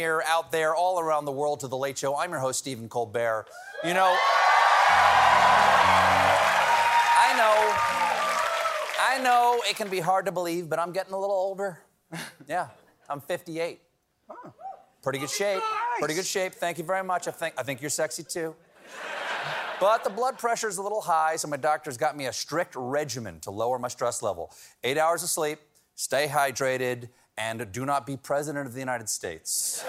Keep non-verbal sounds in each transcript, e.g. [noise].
Here, out there, all around the world to The Late Show. I'm your host, Stephen Colbert. You know, I know, I know it can be hard to believe, but I'm getting a little older. [laughs] Yeah, I'm 58. Pretty good shape. Pretty good shape. Thank you very much. I think, I think you're sexy too. But the blood pressure's a little high, so my doctor's got me a strict regimen to lower my stress level. Eight hours of sleep, stay hydrated, and do not be president of the United States.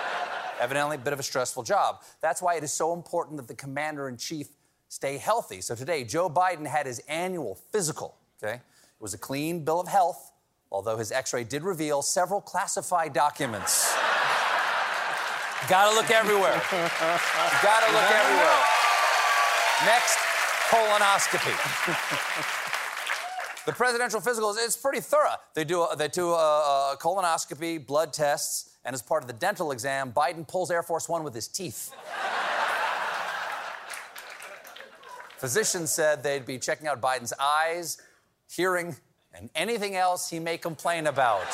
[laughs] Evidently, a bit of a stressful job. That's why it is so important that the commander in chief stay healthy. So today, Joe Biden had his annual physical, okay? It was a clean bill of health, although his x ray did reveal several classified documents. [laughs] Gotta look everywhere. Gotta look everywhere. Next, colonoscopy. [laughs] the presidential physical is it's pretty thorough. They do a, they do a, a colonoscopy, blood tests, and as part of the dental exam, Biden pulls Air Force One with his teeth. Physicians said they'd be checking out Biden's eyes, hearing, and anything else he may complain about.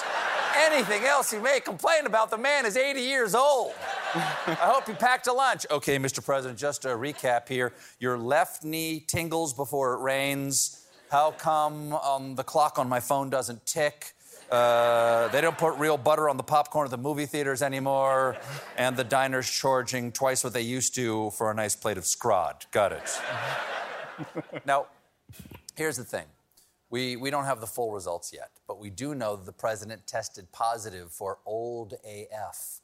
anything else he may complain about. The man is 80 years old. I hope you packed a lunch. Okay, Mr. President, just a recap here. Your left knee tingles before it rains. How come um, the clock on my phone doesn't tick? Uh, they don't put real butter on the popcorn at the movie theaters anymore, and the diner's charging twice what they used to for a nice plate of scrod. Got it. [laughs] now, here's the thing. We, we don't have the full results yet, but we do know that the president tested positive for old AF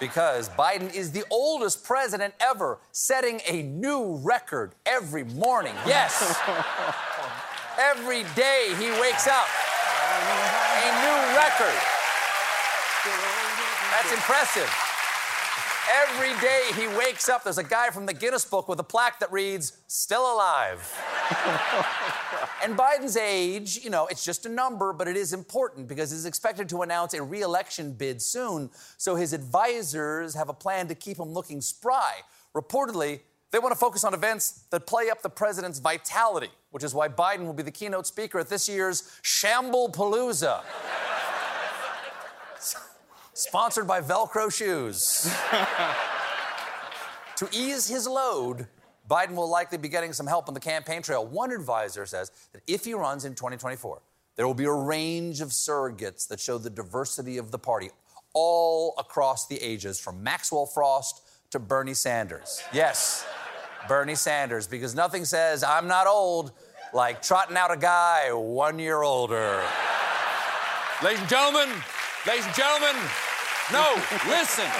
because Biden is the oldest president ever, setting a new record every morning. Yes. [laughs] every day he wakes up. A new record. That's impressive. Every day he wakes up, there's a guy from the Guinness Book with a plaque that reads, Still alive. [laughs] and Biden's age, you know, it's just a number, but it is important because he's expected to announce a reelection bid soon. So his advisors have a plan to keep him looking spry. Reportedly, they want to focus on events that play up the president's vitality, which is why Biden will be the keynote speaker at this year's Shamble Palooza. [laughs] Sponsored by Velcro shoes. [laughs] to ease his load, Biden will likely be getting some help on the campaign trail. One advisor says that if he runs in 2024, there will be a range of surrogates that show the diversity of the party all across the ages, from Maxwell Frost to Bernie Sanders. Yes, Bernie Sanders, because nothing says I'm not old like trotting out a guy one year older. Ladies and gentlemen, ladies and gentlemen, no, listen.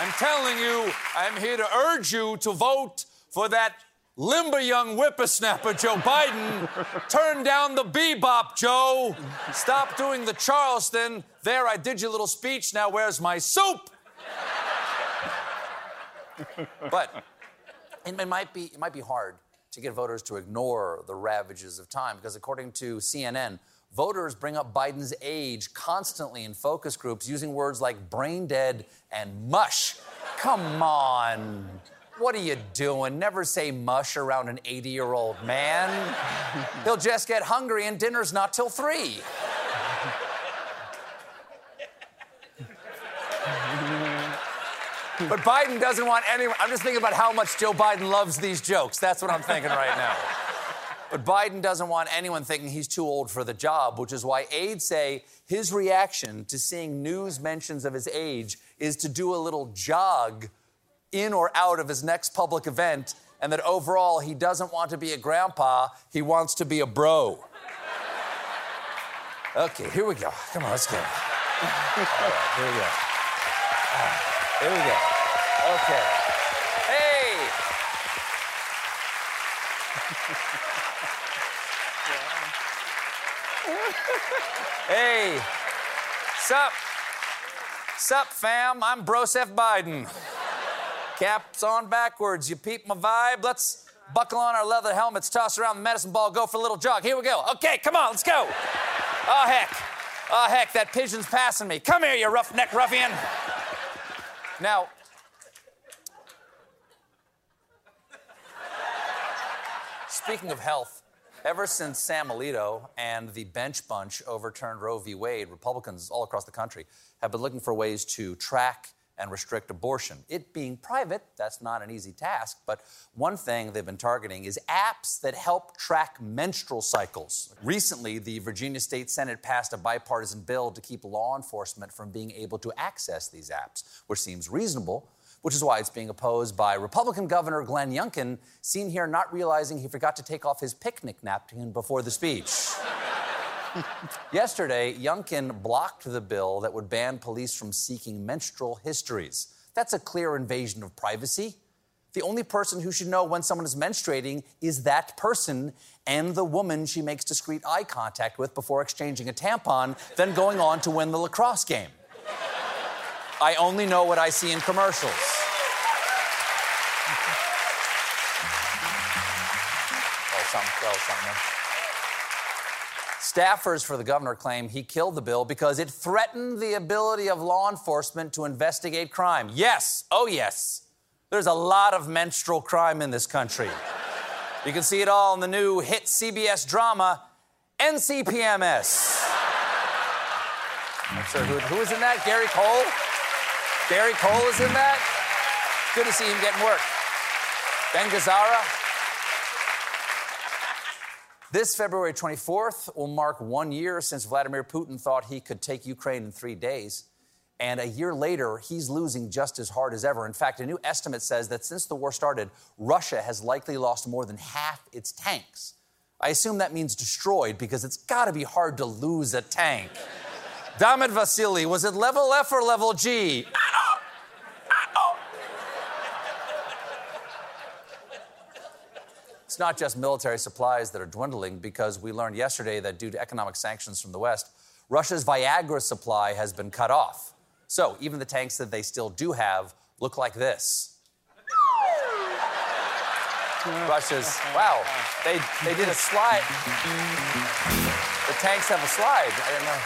I'm telling you, I'm here to urge you to vote for that limber young whippersnapper, Joe Biden. [laughs] Turn down the bebop, Joe. Stop doing the Charleston. There, I did your little speech. Now, where's my soup? but it, it might be it might be hard to get voters to ignore the ravages of time because according to CNN, voters bring up Biden's age constantly in focus groups using words like brain dead and mush. Come on. What are you doing? Never say mush around an 80 year old man. He'll just get hungry and dinner's not till three. But Biden doesn't want anyone. I'm just thinking about how much Joe Biden loves these jokes. That's what I'm thinking right now. But Biden doesn't want anyone thinking he's too old for the job, which is why aides say his reaction to seeing news mentions of his age is to do a little jog in or out of his next public event, and that overall he doesn't want to be a grandpa, he wants to be a bro. Okay, here we go. Come on, let's go. Right, here we go. Here we go. Okay. Hey! Hey, sup? Sup, fam? I'm Broseph Biden. Caps on backwards. You peep my vibe? Let's buckle on our leather helmets, toss around the medicine ball, go for a little jog. Here we go. Okay, come on, let's go. Oh, heck. Oh, heck, that pigeon's passing me. Come here, you roughneck ruffian. Now, speaking of health, ever since Sam Alito and the bench bunch overturned Roe v. Wade, Republicans all across the country have been looking for ways to track and restrict abortion. It being private, that's not an easy task, but one thing they've been targeting is apps that help track menstrual cycles. Recently, the Virginia State Senate passed a bipartisan bill to keep law enforcement from being able to access these apps, which seems reasonable. Which is why it's being opposed by Republican Governor Glenn Youngkin, seen here not realizing he forgot to take off his picnic napkin before the speech. [laughs] Yesterday, Youngkin blocked the bill that would ban police from seeking menstrual histories. That's a clear invasion of privacy. The only person who should know when someone is menstruating is that person and the woman she makes discreet eye contact with before exchanging a tampon, then going on to win the lacrosse game. I only know what I see in commercials. oh, something, oh, something. Staffers for the governor claim he killed the bill because it threatened the ability of law enforcement to investigate crime. Yes, oh yes. There's a lot of menstrual crime in this country. You can see it all in the new hit CBS drama, NCPMS. I'm sure who, who is in that? Gary Cole? Gary Cole is in that? Good to see him getting work. Ben Gazzara? This February 24th will mark one year since Vladimir Putin thought he could take Ukraine in three days. And a year later, he's losing just as hard as ever. In fact, a new estimate says that since the war started, Russia has likely lost more than half its tanks. I assume that means destroyed because it's got to be hard to lose a tank. [laughs] Dammit Vasily, was it level F or level G? It's not just military supplies that are dwindling because we learned yesterday that due to economic sanctions from the West, Russia's Viagra supply has been cut off. So even the tanks that they still do have look like this. Russia's, wow, they, they did a slide. The tanks have a slide. I didn't know.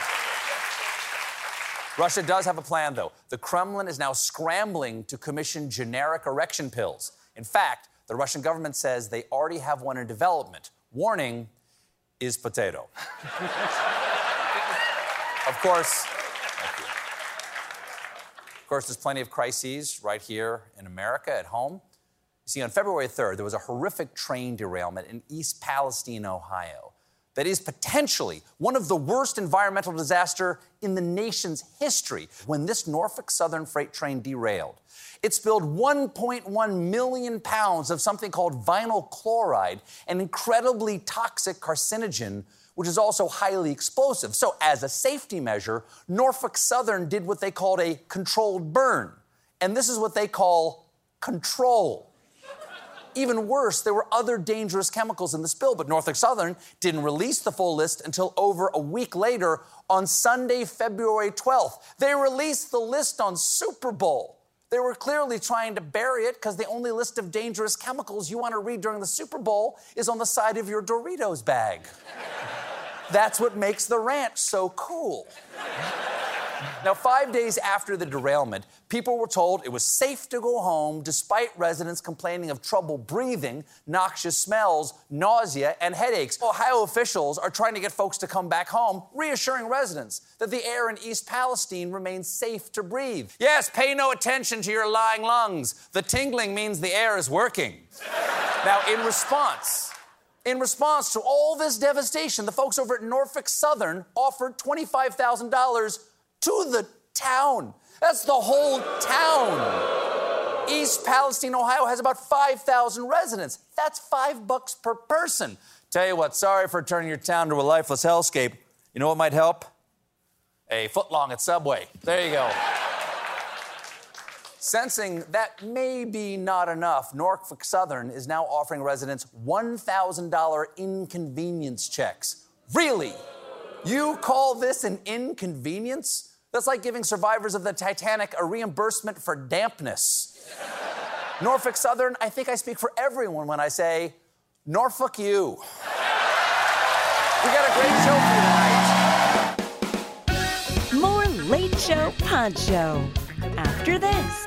Russia does have a plan, though. The Kremlin is now scrambling to commission generic erection pills. In fact, the Russian government says they already have one in development. Warning is potato. [laughs] of course, of course, there's plenty of crises right here in America at home. You see, on February 3rd, there was a horrific train derailment in East Palestine, Ohio that is potentially one of the worst environmental disaster in the nation's history when this Norfolk Southern freight train derailed. It spilled 1.1 million pounds of something called vinyl chloride, an incredibly toxic carcinogen which is also highly explosive. So, as a safety measure, Norfolk Southern did what they called a controlled burn. And this is what they call control. Even worse, there were other dangerous chemicals in the spill, but Norfolk Southern didn't release the full list until over a week later on Sunday, February 12th. They released the list on Super Bowl. They were clearly trying to bury it because the only list of dangerous chemicals you want to read during the Super Bowl is on the side of your Doritos bag. That's what makes the ranch so cool. Now, five days after the derailment, people were told it was safe to go home despite residents complaining of trouble breathing, noxious smells, nausea, and headaches. Ohio officials are trying to get folks to come back home, reassuring residents that the air in East Palestine remains safe to breathe. Yes, pay no attention to your lying lungs. The tingling means the air is working. [laughs] now, in response, in response to all this devastation, the folks over at Norfolk Southern offered $25,000 to the town. That's the whole town. East Palestine, Ohio has about 5,000 residents. That's five bucks per person. Tell you what, sorry for turning your town to a lifeless hellscape. You know what might help? A footlong at Subway. There you go. Sensing that may be not enough, Norfolk Southern is now offering residents $1,000 inconvenience checks. Really? You call this an inconvenience? That's like giving survivors of the Titanic a reimbursement for dampness. Norfolk Southern, I think I speak for everyone when I say, Norfolk you. We got a great show for you tonight. More Late Show Pod Show after this.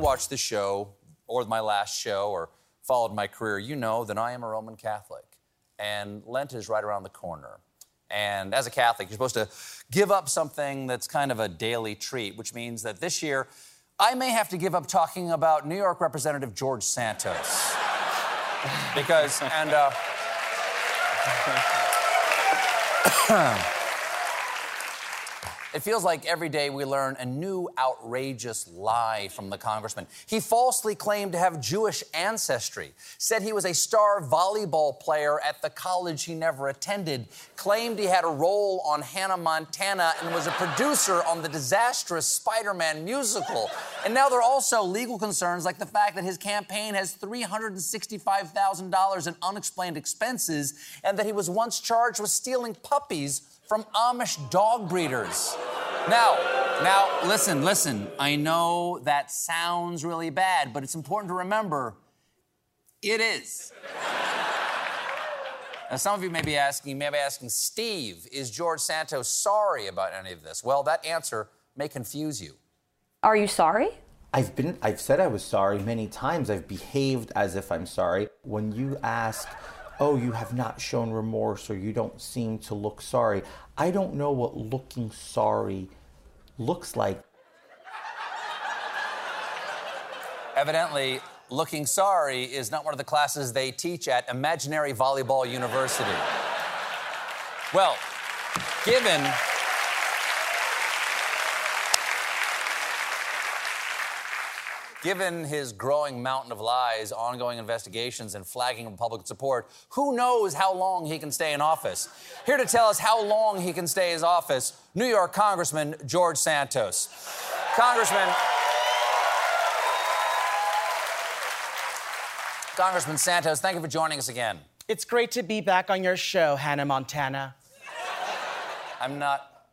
watched the show or my last show or followed my career, you know that I am a Roman Catholic. And Lent is right around the corner. And as a Catholic, you're supposed to give up something that's kind of a daily treat, which means that this year, I may have to give up talking about New York Representative George Santos. because, and, uh, It feels like every day we learn a new outrageous lie from the congressman. He falsely claimed to have Jewish ancestry, said he was a star volleyball player at the college he never attended, claimed he had a role on Hannah Montana, and was a producer on the disastrous Spider Man musical. And now there are also legal concerns like the fact that his campaign has $365,000 in unexplained expenses and that he was once charged with stealing puppies from Amish dog breeders. Now, now, listen, listen. I know that sounds really bad, but it's important to remember it is. now, some of you may be asking, You may be asking, Steve, is George Santos sorry about any of this? Well, that answer may confuse you. Are you sorry? I've been I've said I was sorry many times. I've behaved as if I'm sorry. When you ask oh, you have not shown remorse or you don't seem to look sorry. I don't know what looking sorry looks like. Evidently, looking sorry is not one of the classes they teach at Imaginary Volleyball University. well, given Given his growing mountain of lies, ongoing investigations, and flagging of public support, who knows how long he can stay in office? Here to tell us how long he can stay in office, New York Congressman George Santos. Congressman. Congressman Santos, thank you for joining us again. It's great to be back on your show, Hannah Montana. I'm not.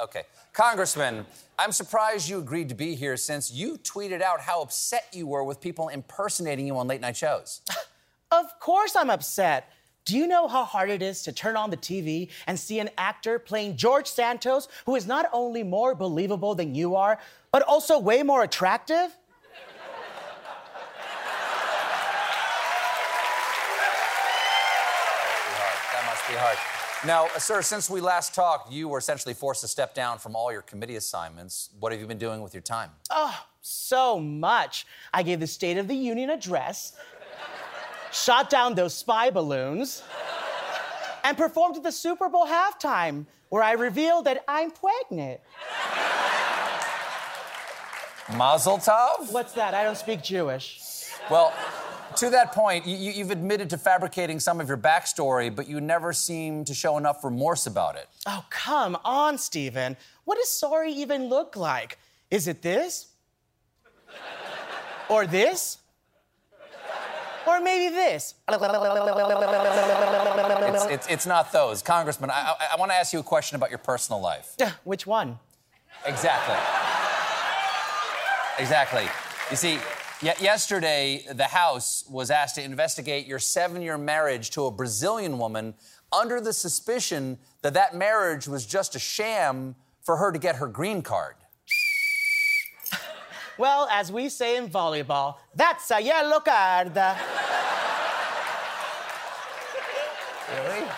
Okay. Congressman, I'm surprised you agreed to be here since you tweeted out how upset you were with people impersonating you on late night shows. [laughs] of course I'm upset. Do you know how hard it is to turn on the TV and see an actor playing George Santos who is not only more believable than you are, but also way more attractive? That must be hard. Now, sir, since we last talked, you were essentially forced to step down from all your committee assignments. What have you been doing with your time? Oh, so much. I gave the State of the Union address, shot down those spy balloons, and performed at the Super Bowl halftime, where I revealed that I'm pregnant. Mazel tov? What's that? I don't speak Jewish. Well, to that point, you, have admitted to fabricating some of your backstory, but you never seem to show enough remorse about it. Oh, come on, Stephen. What does sorry even look like? Is it this? or this? Or maybe this. It's, it's, it's not those. Congressman, I, I, I want to ask you a question about your personal life. Which one? Exactly. Exactly. You see, Yet yesterday, the House was asked to investigate your seven year marriage to a Brazilian woman under the suspicion that that marriage was just a sham for her to get her green card. [laughs] Well, as we say in volleyball, that's a yellow card. Really?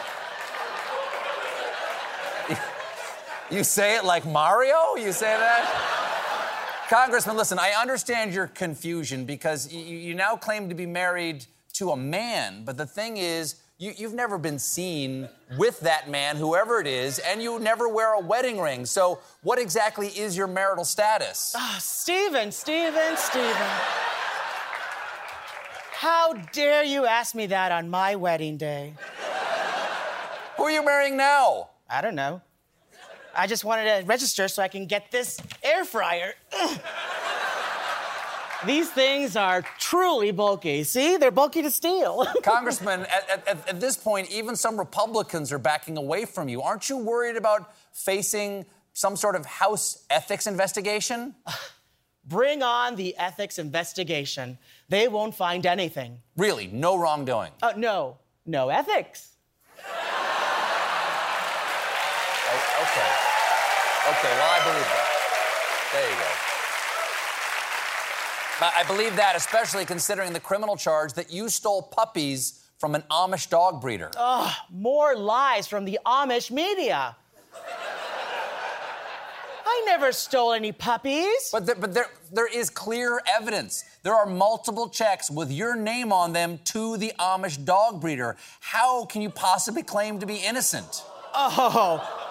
You say it like Mario? You say that? Congressman, listen, I understand your confusion because you, you now claim to be married to a man, but the thing is, you, have never been seen with that man, whoever it is, and you never wear a wedding ring. So, what exactly is your marital status? Ah, Stephen, Stephen, Stephen. How dare you ask me that on my wedding day? Who are you marrying now? I don't know. I just wanted to register so I can get this air fryer. [laughs] These things are truly bulky. See, they're bulky to steal. [laughs] Congressman, at, at, at, this point, even some Republicans are backing away from you. Aren't you worried about facing some sort of House ethics investigation? [sighs] Bring on the ethics investigation. They won't find anything. Really? No wrongdoing? Uh, no. No ethics. [laughs] Okay. Okay, well, I believe that. There you go. I believe that, especially considering the criminal charge that you stole puppies from an Amish dog breeder. Ugh, more lies from the Amish media. I never stole any puppies. But, there, but there, there is clear evidence. There are multiple checks with your name on them to the Amish dog breeder. How can you possibly claim to be innocent? Oh,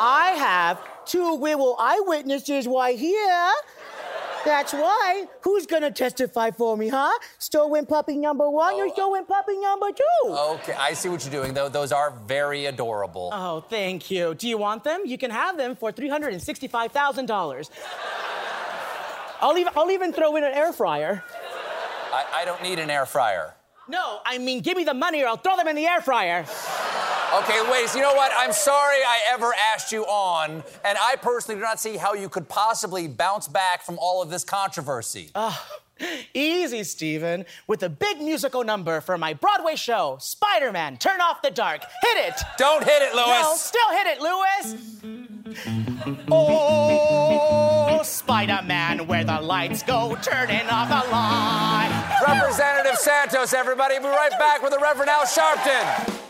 I have two will eyewitnesses right here that's why. Who's gonna testify for me, huh? Stolen puppy number one oh. or stolen puppy number two? Okay, I see what you're doing, though. Those are very adorable. Oh, thank you. Do you want them? You can have them for $365,000. I'll even, I'll even throw in an air fryer. I, I don't need an air fryer. No, I mean, give me the money or I'll throw them in the air fryer. Okay, wait. So you know what? I'm sorry I ever asked you on, and I personally do not see how you could possibly bounce back from all of this controversy. Uh, [laughs] easy, Stephen. With a big musical number for my Broadway show, Spider-Man: Turn Off the Dark. Hit it. Don't hit it, Louis. No, still hit it, Louis. [laughs] Oh, Spider-Man, where the lights go, turning off the light. Representative Santos, everybody. We'll be right back with the Reverend Al Sharpton.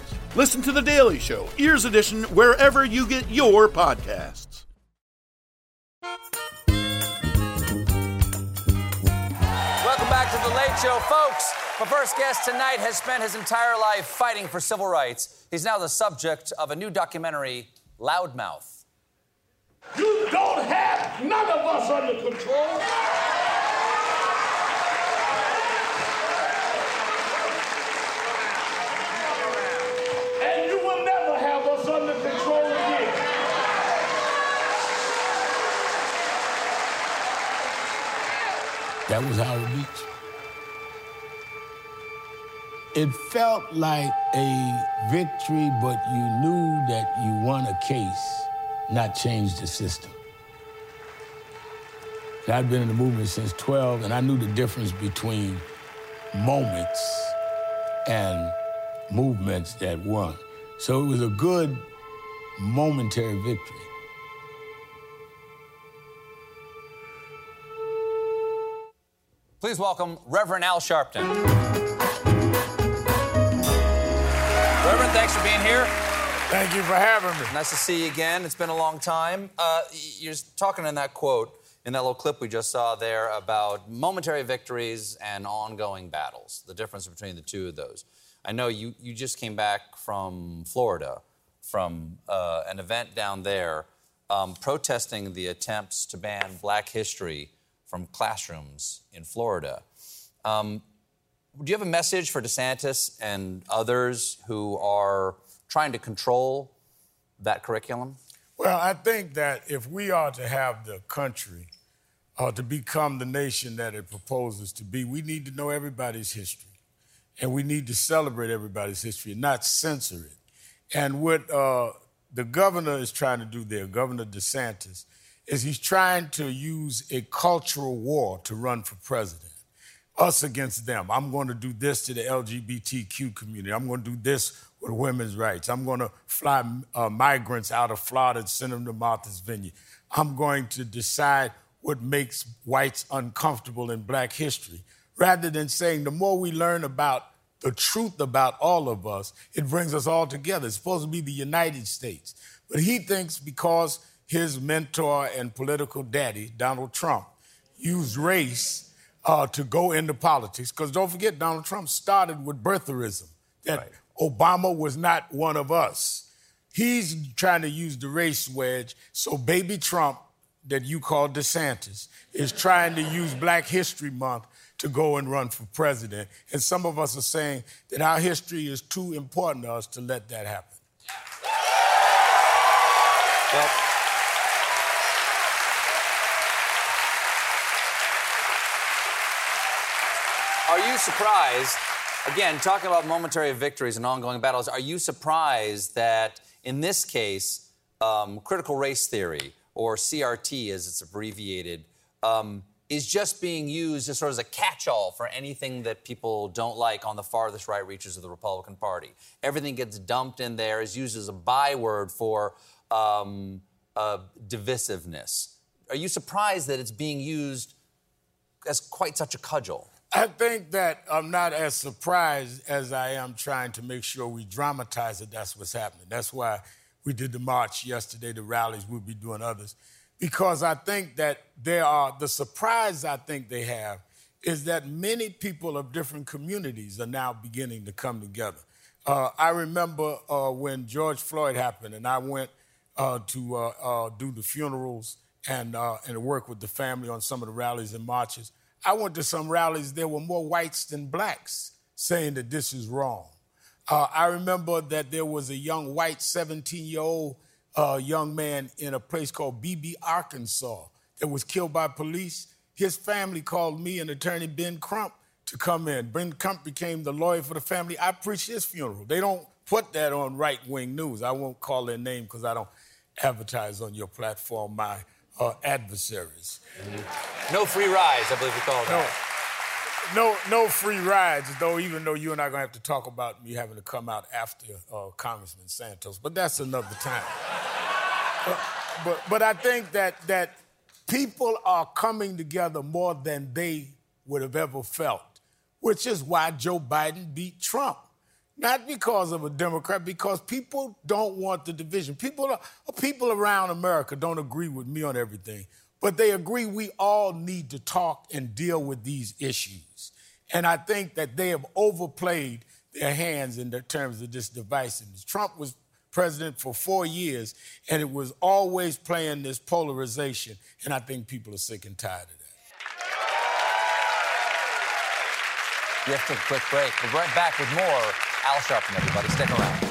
Listen to The Daily Show, Ears Edition, wherever you get your podcasts. Welcome back to The Late Show, folks. My first guest tonight has spent his entire life fighting for civil rights. He's now the subject of a new documentary, Loudmouth. You don't have none of us under control. That was Howard Beach. It felt like a victory, but you knew that you won a case, not changed the system. I'd been in the movement since 12, and I knew the difference between moments and movements that won. So it was a good momentary victory. Please welcome Reverend Al Sharpton. Reverend, thanks for being here. Thank you for having me. Nice to see you again. It's been a long time. Uh, you're talking in that quote, in that little clip we just saw there, about momentary victories and ongoing battles, the difference between the two of those. I know you, you just came back from Florida, from uh, an event down there, um, protesting the attempts to ban black history from classrooms in Florida. Um, do you have a message for DeSantis and others who are trying to control that curriculum? Well, I think that if we are to have the country uh, to become the nation that it proposes to be, we need to know everybody's history. and we need to celebrate everybody's history and not censor it. And what uh, the governor is trying to do there, Governor DeSantis, is he's trying to use a cultural war to run for president. Us against them. I'm going to do this to the LGBTQ community. I'm going to do this with women's rights. I'm going to fly uh, migrants out of Florida and send them to Martha's Vineyard. I'm going to decide what makes whites uncomfortable in black history. Rather than saying the more we learn about the truth about all of us, it brings us all together. It's supposed to be the United States. But he thinks because his mentor and political daddy, Donald Trump, used race uh, to go into politics, because don't forget, Donald Trump started with birtherism, that right. Obama was not one of us. He's trying to use the race wedge, so baby Trump, that you call DeSantis, is trying to use Black History Month to go and run for president. And some of us are saying that our history is too important to us to let that happen. Well, are you surprised? Again, talking about momentary victories and ongoing battles, are you surprised that in this case, um, critical race theory, or CRT as it's abbreviated, um, is just being used as sort of a catch-all for anything that people don't like on the farthest right reaches of the Republican Party. Everything gets dumped in there, is used as a byword for um, uh, divisiveness. Are you surprised that it's being used as quite such a cudgel? I think that I'm not as surprised as I am trying to make sure we dramatize it. That's what's happening. That's why we did the march yesterday, the rallies, we'll be doing others because I think that there are, the surprise I think they have is that many people of different communities are now beginning to come together. Uh, I remember uh, when George Floyd happened, and I went uh, to uh, uh, do the funerals and, uh, and work with the family on some of the rallies and marches. I went to some rallies, there were more whites than blacks saying that this is wrong. Uh, I remember that there was a young white 17 year old a uh, young man in a place called Beebe, Arkansas, that was killed by police. His family called me and attorney Ben Crump to come in. Ben Crump became the lawyer for the family. I preached his funeral. They don't put that on right wing news. I won't call their name because I don't advertise on your platform my uh, adversaries. Mm-hmm. No free rides, I believe we call that. No, no, no free rides, though, even though you and I are going to have to talk about me having to come out after uh, Congressman Santos, but that's another time but, but, but I think that, that people are coming together more than they would have ever felt, which is why Joe Biden beat Trump. Not because of a Democrat, because people don't want the division. People, people around America don't agree with me on everything, but they agree we all need to talk and deal with these issues. And I think that they have overplayed their hands in terms of this divisiveness. Trump was president for four years, and it was always playing this polarization. And I think people are sick and tired of that. We have to take a quick break. We're right back with more Al Sharpton, everybody. Stick around.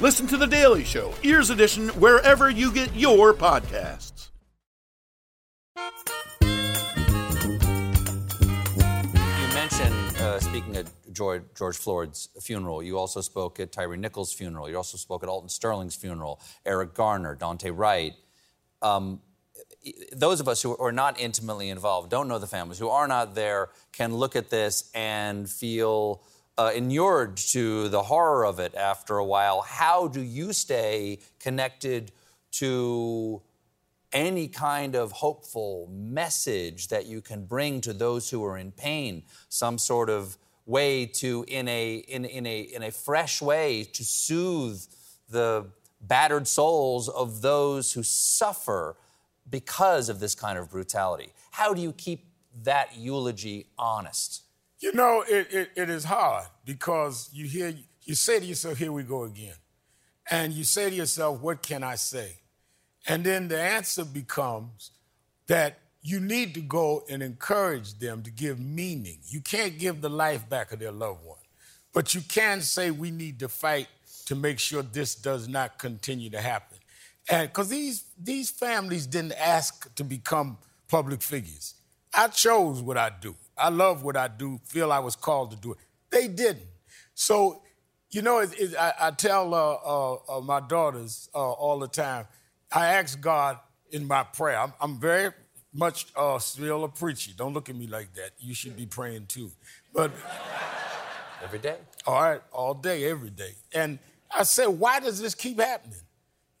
Listen to The Daily Show, Ears Edition, wherever you get your podcasts. You mentioned, uh, speaking at George, George Floyd's funeral, you also spoke at Tyre Nichols' funeral. You also spoke at Alton Sterling's funeral, Eric Garner, Daunte Wright. Um, those of us who are not intimately involved, don't know the families, who are not there, can look at this and feel uh, inured to the horror of it after a while, how do you stay connected to any kind of hopeful message that you can bring to those who are in pain? Some sort of way to, in a, in, in a, in a fresh way, to soothe the battered souls of those who suffer because of this kind of brutality. How do you keep that eulogy honest? You know, it, it, it is hard because you hear you say to yourself, here we go again. And you say to yourself, what can I say? And then the answer becomes that you need to go and encourage them to give meaning. You can't give the life back of their loved one, but you can say we need to fight to make sure this does not continue to happen. And because these, these families didn't ask to become public figures. I chose what I do. I love what I do, feel I was called to do it. They didn't. So, you know, it, it, I, I, tell uh, uh, uh, my daughters uh, all the time, I ask God in my prayer. I'm, I'm very much uh, still a preacher. Don't look at me like that. You should be praying too. But [laughs] every day. All right, all day, every day. And I said, why does this keep happening?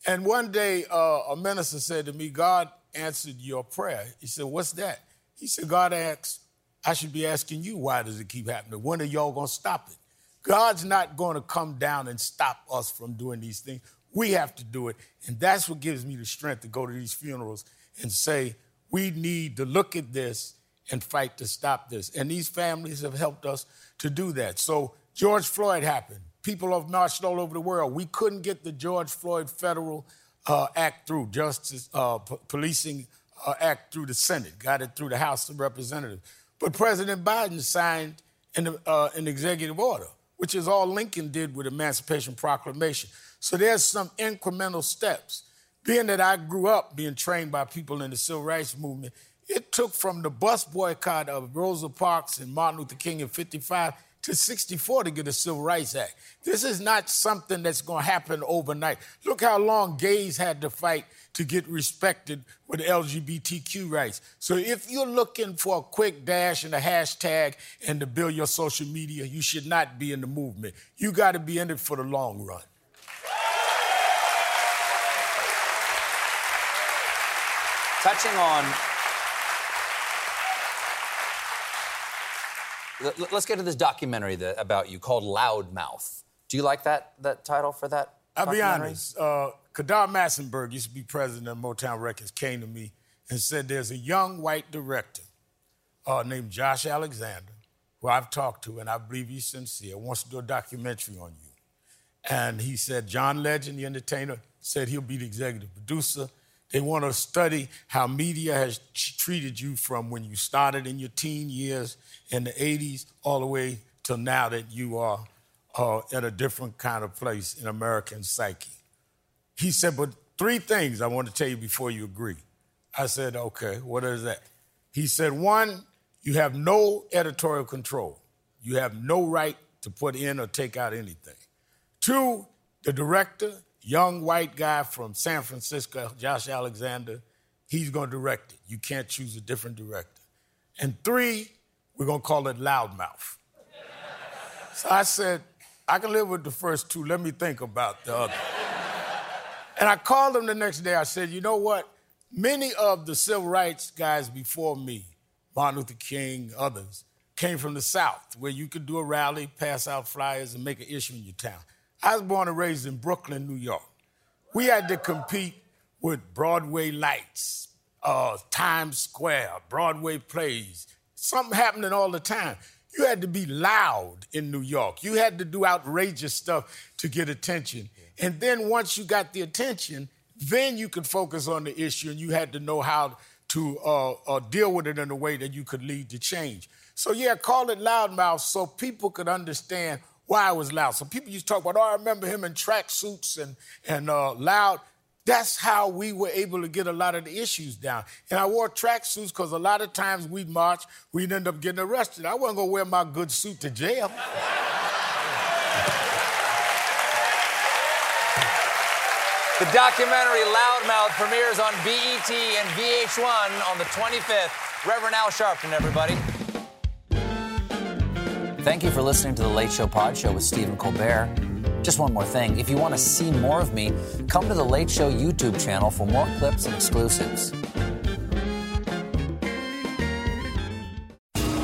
And one day, uh, a minister said to me, God answered your prayer. He said, What's that? He said, God asked, I should be asking you, why does it keep happening? When are y'all going to stop it? God's not going to come down and stop us from doing these things. We have to do it. And that's what gives me the strength to go to these funerals and say, we need to look at this and fight to stop this. And these families have helped us to do that. So George Floyd happened. People have marched all over the world. We couldn't get the George Floyd Federal uh, Act through, Justice uh, P- Policing uh, Act through the Senate, got it through the House of Representatives. But President Biden signed an, uh, an executive order, which is all Lincoln did with Emancipation Proclamation. So there's some incremental steps. Being that I grew up being trained by people in the civil rights movement, it took from the bus boycott of Rosa Parks and Martin Luther King in 55 to 64 to get a Civil Rights Act. This is not something that's going to happen overnight. Look how long gays had to fight to get respected with LGBTQ rights. So if you're looking for a quick dash and a hashtag and to build your social media, you should not be in the movement. You got to be in it for the long run. Touching on Let's get to this documentary that, about you called Loudmouth. Do you like that that title for that? I'll be honest. Uh, Kedar Massenburg used to be president of Motown Records. Came to me and said, "There's a young white director uh, named Josh Alexander who I've talked to, and I believe he's sincere. Wants to do a documentary on you." And he said, John Legend, the entertainer, said he'll be the executive producer. They want to study how media has treated you from when you started in your teen years in the 80s all the way till now that you are uh, at a different kind of place in American psyche. He said, but three things I want to tell you before you agree. I said, okay, what is that? He said, one, you have no editorial control. You have no right to put in or take out anything. Two, the director young white guy from San Francisco, Josh Alexander, he's going to direct it. You can't choose a different director. And three, we're going to call it Loudmouth. so I said, I can live with the first two. Let me think about the other. And I called him the next day. I said, you know what? Many of the civil rights guys before me, Martin Luther King, others, came from the South, where you could do a rally, pass out flyers, and make an issue in your town. I was born and raised in Brooklyn, New York. We had to compete with Broadway lights, uh, Times Square, Broadway plays, something happening all the time. You had to be loud in New York. You had to do outrageous stuff to get attention. And then once you got the attention, then you could focus on the issue and you had to know how to uh, uh, deal with it in a way that you could lead to change. So, yeah, call it loudmouth so people could understand why I was loud. So people used to talk about, oh, I remember him in tracksuits and, and uh, loud. That's how we were able to get a lot of the issues down. And I wore tracksuits because a lot of times we'd march, we'd end up getting arrested. I wasn't going to wear my good suit to jail. [laughs] The documentary Loudmouth premieres on BET and VH1 on the 25th. Reverend Al Sharpton, everybody. Thank you for listening to the Late Show Pod Show with Stephen Colbert. Just one more thing. If you want to see more of me, come to the Late Show YouTube channel for more clips and exclusives.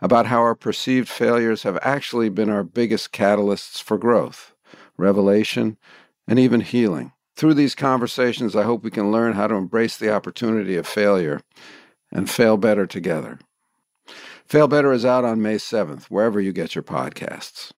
about how our perceived failures have actually been our biggest catalysts for growth, revelation, and even healing. Through these conversations, I hope we can learn how to embrace the opportunity of failure and fail better together. Fail Better is out on May 7th, wherever you get your podcasts.